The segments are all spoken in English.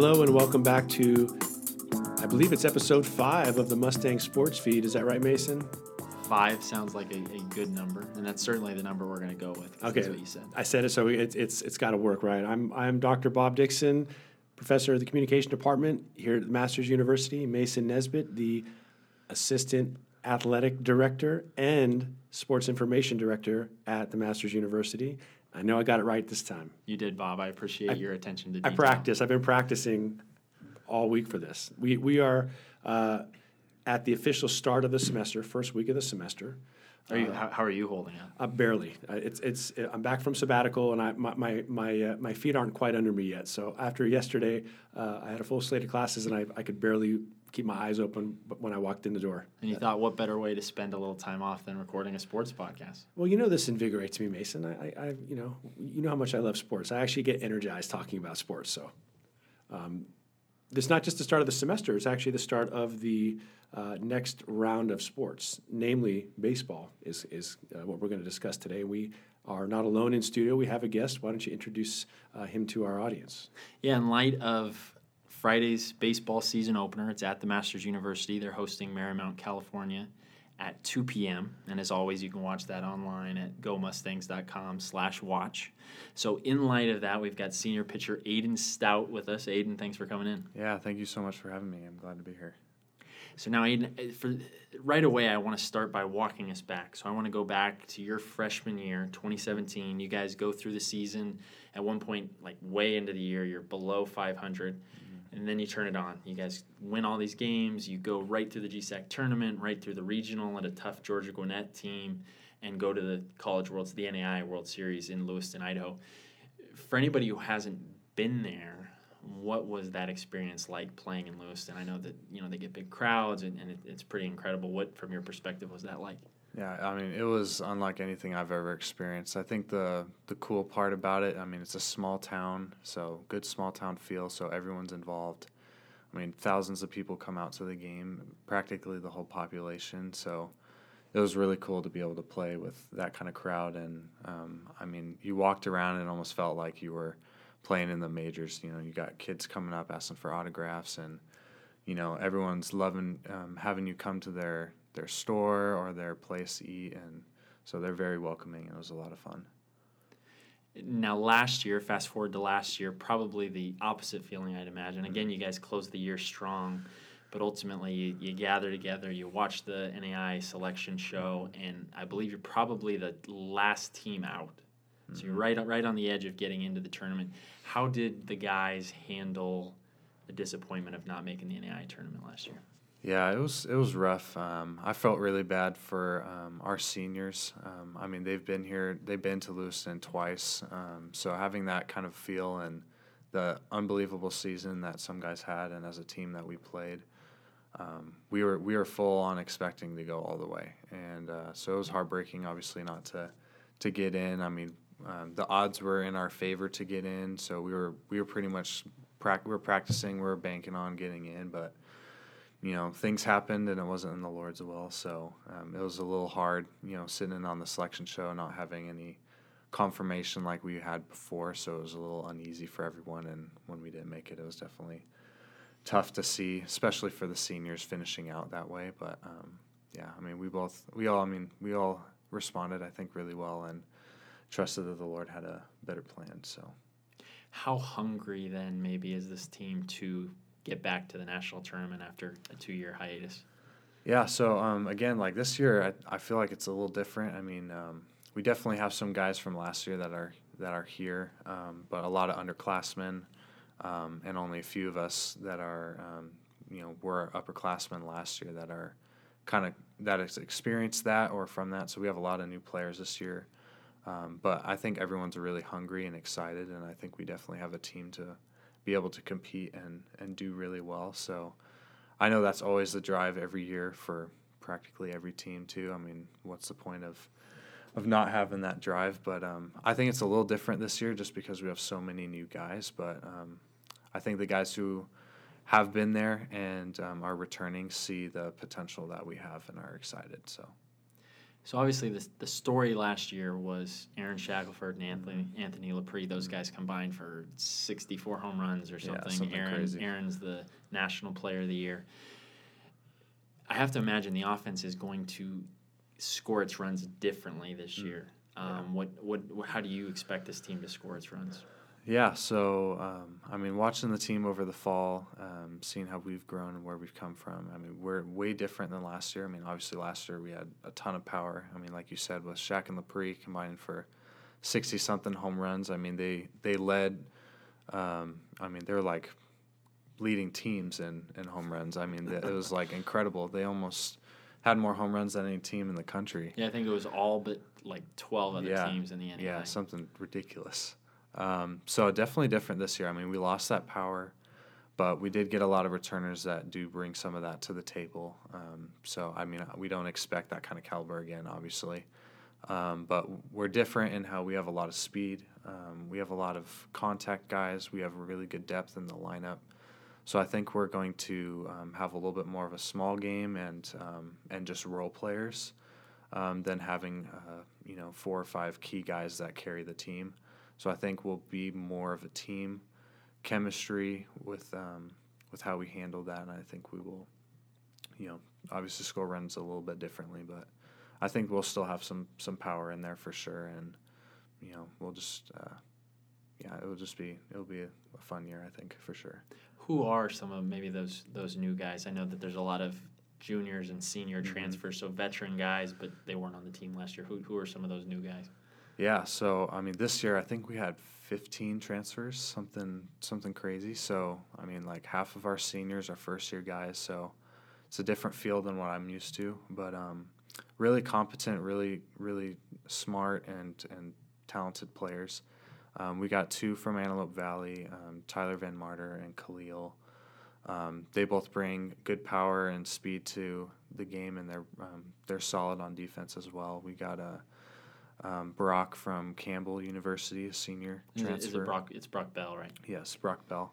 Hello and welcome back to, I believe it's episode five of the Mustang Sports Feed. Is that right, Mason? Five sounds like a, a good number, and that's certainly the number we're going to go with. Okay, that's what you said. I said it, so it, it's it's got to work, right? I'm I'm Dr. Bob Dixon, professor of the communication department here at the Masters University. Mason Nesbitt, the assistant athletic director and sports information director at the Masters University. I know I got it right this time. You did, Bob. I appreciate your attention to detail. I practice. I've been practicing all week for this. We we are uh, at the official start of the semester, first week of the semester. Are you, how, how are you holding up? Uh, barely. Uh, it's it's. I'm back from sabbatical, and I my my my, uh, my feet aren't quite under me yet. So after yesterday, uh, I had a full slate of classes, and I, I could barely keep my eyes open when I walked in the door. And you thought, what better way to spend a little time off than recording a sports podcast? Well, you know this invigorates me, Mason. I, I, I you know you know how much I love sports. I actually get energized talking about sports. So, um, is not just the start of the semester; it's actually the start of the uh, next round of sports, namely baseball. Is is uh, what we're going to discuss today. We are not alone in studio. We have a guest. Why don't you introduce uh, him to our audience? Yeah, in light of Friday's baseball season opener, it's at the Masters University. They're hosting Marymount, California at 2 p.m. And as always, you can watch that online at gomustangs.com slash watch. So in light of that, we've got senior pitcher Aiden Stout with us. Aiden, thanks for coming in. Yeah, thank you so much for having me. I'm glad to be here. So now, Aiden, uh, for right away, I want to start by walking us back. So I want to go back to your freshman year, 2017. You guys go through the season. At one point, like way into the year, you're below 500, and then you turn it on. You guys win all these games. You go right through the GSAC tournament, right through the regional at a tough Georgia Gwinnett team, and go to the College Worlds, the NAIA World Series in Lewiston, Idaho. For anybody who hasn't been there, what was that experience like playing in Lewiston? I know that you know they get big crowds and, and it, it's pretty incredible. What, from your perspective, was that like? Yeah, I mean, it was unlike anything I've ever experienced. I think the the cool part about it, I mean, it's a small town, so good small town feel, so everyone's involved. I mean, thousands of people come out to the game, practically the whole population. So it was really cool to be able to play with that kind of crowd. And um, I mean, you walked around and almost felt like you were playing in the majors. You know, you got kids coming up asking for autographs, and you know, everyone's loving um, having you come to their their store or their place to eat, and so they're very welcoming. and It was a lot of fun. Now, last year, fast forward to last year, probably the opposite feeling, I'd imagine. Mm-hmm. Again, you guys closed the year strong, but ultimately you, you gather together, you watch the NAIA selection show, mm-hmm. and I believe you're probably the last team out. So you're mm-hmm. right, right on the edge of getting into the tournament. How did the guys handle the disappointment of not making the NAIA tournament last year? Yeah, it was it was rough. Um, I felt really bad for um, our seniors. Um, I mean, they've been here, they've been to Lewiston twice. Um, so having that kind of feel and the unbelievable season that some guys had, and as a team that we played, um, we were we were full on expecting to go all the way, and uh, so it was heartbreaking, obviously not to to get in. I mean, um, the odds were in our favor to get in, so we were we were pretty much prac- we were practicing, we were banking on getting in, but you know, things happened and it wasn't in the Lord's will. So um, it was a little hard, you know, sitting in on the selection show, not having any confirmation like we had before. So it was a little uneasy for everyone. And when we didn't make it, it was definitely tough to see, especially for the seniors finishing out that way. But um, yeah, I mean, we both, we all, I mean, we all responded, I think, really well and trusted that the Lord had a better plan. So. How hungry then maybe is this team to get back to the national tournament after a two-year hiatus? Yeah, so um, again, like this year, I, I feel like it's a little different. I mean, um, we definitely have some guys from last year that are that are here, um, but a lot of underclassmen, um, and only a few of us that are, um, you know, were upperclassmen last year that are kind of that has experienced that or from that. So we have a lot of new players this year. Um, but I think everyone's really hungry and excited, and I think we definitely have a team to be able to compete and, and do really well. So I know that's always the drive every year for practically every team too. I mean, what's the point of of not having that drive? But um, I think it's a little different this year just because we have so many new guys. But um, I think the guys who have been there and um, are returning see the potential that we have and are excited. So. So obviously, the the story last year was Aaron Shackelford and Anthony Anthony Lepre. Those guys combined for 64 home runs or Yeah, something. something Aaron crazy. Aaron's the National Player of the Year. I have to imagine the offense is going to score its runs differently this Mm. year. Um, what, what what how do you expect this team to score its runs? Yeah, so um, I mean, watching the team over the fall, um, seeing how we've grown and where we've come from. I mean, we're way different than last year. I mean, obviously last year we had a ton of power. I mean, like you said, with Shaq and Lepre combining for sixty something home runs. I mean, they they led. Um, I mean, they're like leading teams in in home runs. I mean, it was like incredible. They almost had more home runs than any team in the country. Yeah, I think it was all but like 12 other Yeah, teams in the NAIA. Yeah, something ridiculous. Um, so definitely different this year. I mean, we lost that power, but we did get a lot of returners that do bring some of that to the table. Um, so I mean, we don't expect that kind of caliber again, obviously. Um, but we're different in how we have a lot of speed. Um, we have a lot of contact guys. We have a really good depth in the lineup. So I think we're going to um, have a little bit more of a small game and um, and just role players than having uh, you know four or five key guys that carry the team. So I think we'll be more of a team chemistry with um, with how we handle that, and I think we will, you know, obviously score runs a little bit differently, but I think we'll still have some some power in there for sure, and you know we'll just uh, yeah it will just be it'll be a, a fun year I think for sure. Who are some of maybe those those new guys? I know that there's a lot of juniors and senior Mhm. transfers, so veteran guys, but they weren't on the team last year. Who who are some of those new guys? Yeah, so I mean, this year I think we had 15 transfers, something something crazy. So I mean, like half of our seniors are first year guys. So it's a different field than what I'm used to, but um, really competent, really really smart and and talented players. Um, we got two from Antelope Valley, um, Tyler Van Marter and Khalil. Um, they both bring good power and speed to the game, and they're um, they're solid on defense as well. We got a um, Brock from Campbell University, a senior transfer. is it Brock? It's Brock Bell, right? Yes, Brock Bell.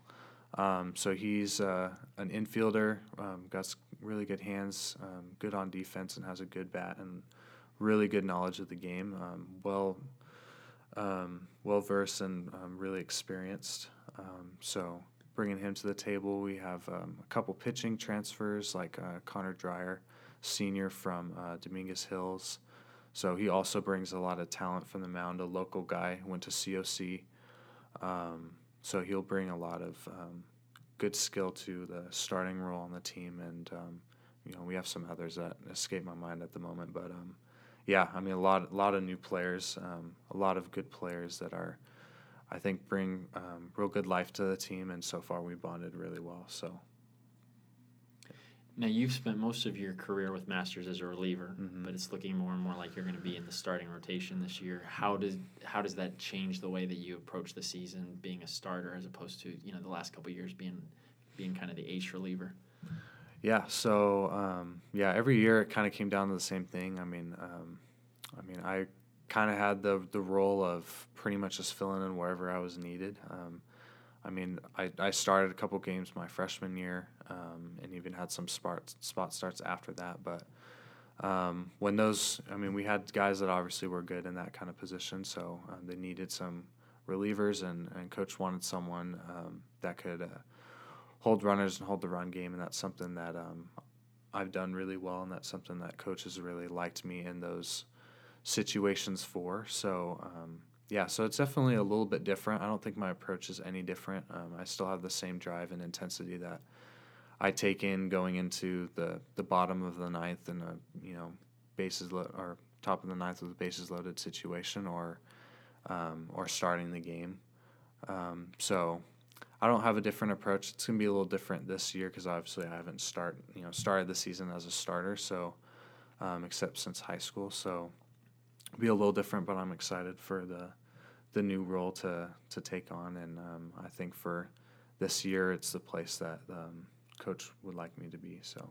Um, so he's uh, an infielder, um, got really good hands, um, good on defense, and has a good bat and really good knowledge of the game. Um, well, um, well versed and um, really experienced. Um, so bringing him to the table, we have um, a couple pitching transfers like uh, Connor Dreyer, senior from uh, Dominguez Hills. So he also brings a lot of talent from the mound. A local guy went to COC. Um, so he'll bring a lot of um, good skill to the starting role on the team, and um, you know we have some others that escape my mind at the moment. But um, yeah, I mean a lot, a lot of new players, um, a lot of good players that are, I think, bring um, real good life to the team, and so far we bonded really well. So Now you've spent most of your career with Masters as a reliever, Mhm. but it's looking more and more like you're going to be in the starting rotation this year. How does how does that change the way that you approach the season, being a starter as opposed to you know the last couple of years being being kind of the ace reliever? Yeah. So um, yeah, every year it kind of came down to the same thing. I mean, um, I mean, I kind of had the the role of pretty much just filling in wherever I was needed. Um, I mean, I, I started a couple games my freshman year, um, and even had some spot spot starts after that. But um, when those, I mean, we had guys that obviously were good in that kind of position, so um, they needed some relievers, and, and coach wanted someone um, that could uh, hold runners and hold the run game, and that's something that um, I've done really well, and that's something that coaches really liked me in those situations for. So um, yeah, so it's definitely a little bit different. I don't think my approach is any different. Um, I still have the same drive and intensity that I take in going into the the bottom of the ninth and a you know bases lo- or top of the ninth with a bases loaded situation, or um, or starting the game. Um, so I don't have a different approach. It's gonna be a little different this year because obviously I haven't start you know started the season as a starter. So um, except since high school, so be a little different. But I'm excited for the the new role to to take on, and um, I think for this year it's the place that um, coach would like me to be. So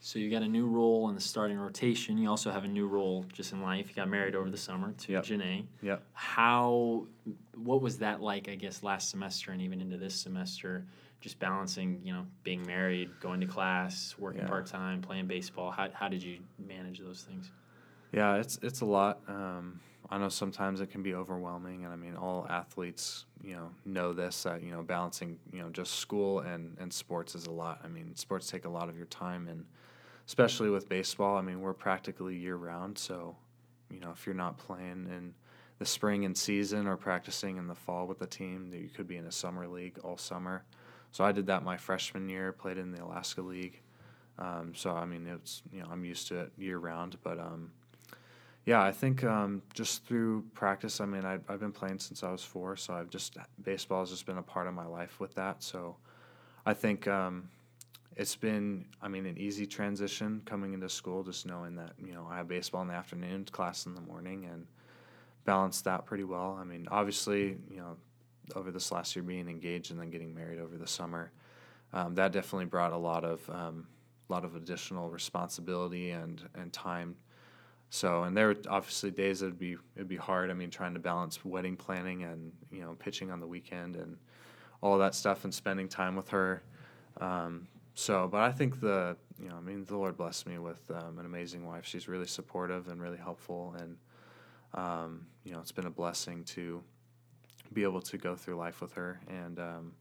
So you got a new role in the starting rotation. You also have a new role just in life. You got married over the summer to Yep. Janae. Yep. How, what was that like? I guess last semester and even into this semester, just balancing, you know, being married, going to class, working Yeah. part time, playing baseball. How how did you manage those things? Yeah, it's it's a lot. Um, I know sometimes it can be overwhelming, and I mean, all athletes, you know, know this that you know balancing, you know, just school and and sports is a lot. I mean, sports take a lot of your time, and especially with baseball, I mean, we're practically year round. So, you know, if you're not playing in the spring and season or practicing in the fall with the team, that you could be in a summer league all summer. So I did that my freshman year, played in the Alaska League. Um, so I mean, it's you know I'm used to it year round, but um, yeah, I think um, just through practice. I mean, I, I've been playing since I was four, so I've just baseball has just been a part of my life with that. So I think um, it's been, I mean, an easy transition coming into school, just knowing that you know I have baseball in the afternoon, class in the morning, and balance that pretty well. I mean, obviously, you know, over this last year being engaged and then getting married over the summer, um, that definitely brought a lot of um, a lot of additional responsibility and and time. So, and there were obviously days that'd be it'd be hard. I mean, trying to balance wedding planning and you know pitching on the weekend and all that stuff and spending time with her. Um, so, but I think the you know I mean the Lord blessed me with um, an amazing wife. She's really supportive and really helpful, and um, you know it's been a blessing to be able to go through life with her and um,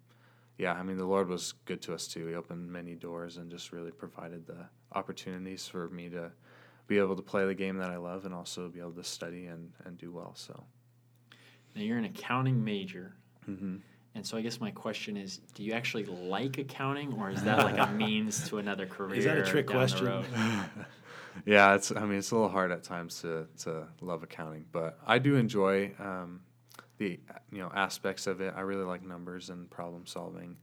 yeah, I mean, the Lord was good to us too. He opened many doors and just really provided the opportunities for me to be able to play the game that I love and also be able to study and, and do well. So, now you're an accounting major. mm-hmm. And so I guess my question is, do you actually like accounting, or is that like a means to another career? Is that a trick question? Yeah, it's. I mean, it's a little hard at times to to love accounting, but I do enjoy um, the you know aspects of it. I really like numbers and problem solving,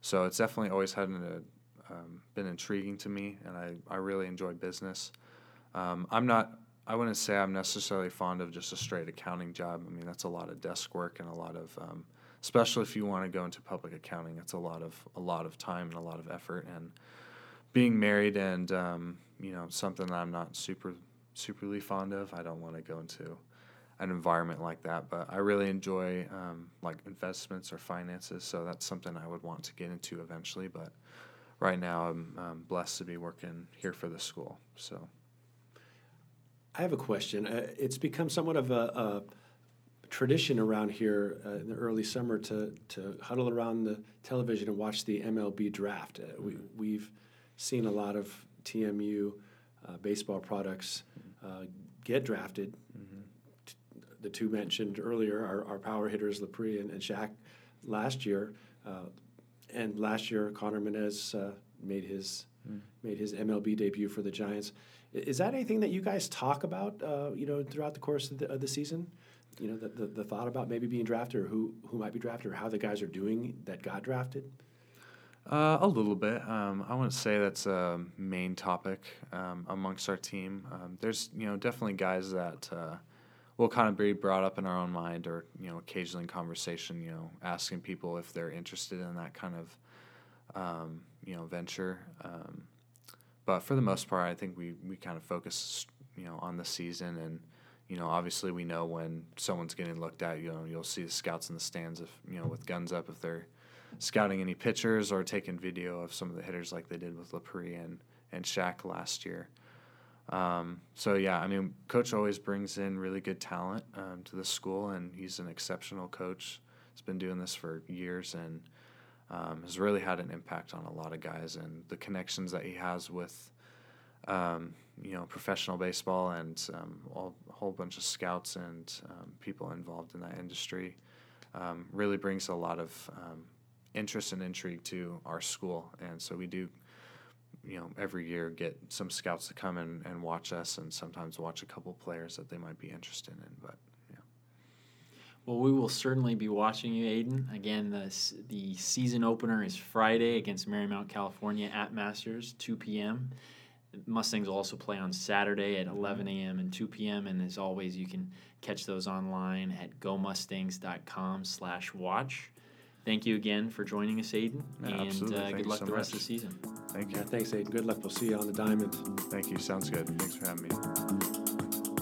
so it's definitely always had an, um, been intriguing to me, and I I really enjoy business. Um, I'm not. I wouldn't say I'm necessarily fond of just a straight accounting job. I mean, that's a lot of desk work and a lot of, um, especially if you want to go into public accounting, it's a lot of a lot of time and a lot of effort. And being married and um, you know something that I'm not super superly fond of. I don't want to go into an environment like that, but I really enjoy um, like investments or finances. So that's something I would want to get into eventually. But right now, I'm um, blessed to be working here for the school. So. I have a question. Uh, it's become somewhat of a, a tradition around here uh, in the early summer to to huddle around the television and watch the MLB draft. Uh, we we've seen a lot of TMU uh, baseball products uh, get drafted. Mm-hmm. T- The two mentioned earlier, our, our power hitters, Lepre and, and Shaq, last year, uh, and last year Connor Menez uh, made his Mm. made his MLB debut for the Giants. Is that anything that you guys talk about, uh, you know, throughout the course of the, of the season? You know, the, the, the thought about maybe being drafted or who, who might be drafted or how the guys are doing that got drafted? Uh, a little bit. Um, I wouldn't say that's a main topic um, amongst our team. Um, there's, you know, definitely guys that uh, will kind of be brought up in our own mind, or you know, occasionally in conversation. You know, asking people if they're interested in that kind of, um, you know, venture. Um, but for the most part, I think we we kind of focus, you know, on the season and. You know, obviously, we know when someone's getting looked at. You know, you'll see the scouts in the stands if you know with guns up if they're scouting any pitchers or taking video of some of the hitters like they did with Lepre and and Shaq last year. Um, so yeah, I mean, coach always brings in really good talent um, to the school, and he's an exceptional coach. He's been doing this for years and um, has really had an impact on a lot of guys and the connections that he has with. Um, you know, professional baseball and um, all, a whole bunch of scouts and um, people involved in that industry um, really brings a lot of um, interest and intrigue to our school. And so we do, you know, every year get some scouts to come and, watch us and sometimes watch a couple players that they might be interested in. But. Well, we will certainly be watching you, Aiden. Again, the, the season opener is Friday against Marymount, California at Masters, 2 p.m. Mustangs will also play on Saturday at 11 a.m. and 2 p.m. And as always, you can catch those online at gomustangs.com slash watch. Thank you again for joining us, Aiden. Yeah, and absolutely. uh, good luck so the rest of the season. Thank you. Yeah, thanks, Aiden. Good luck. We'll see you on the diamond. Thank you. Sounds good. Thanks for having me.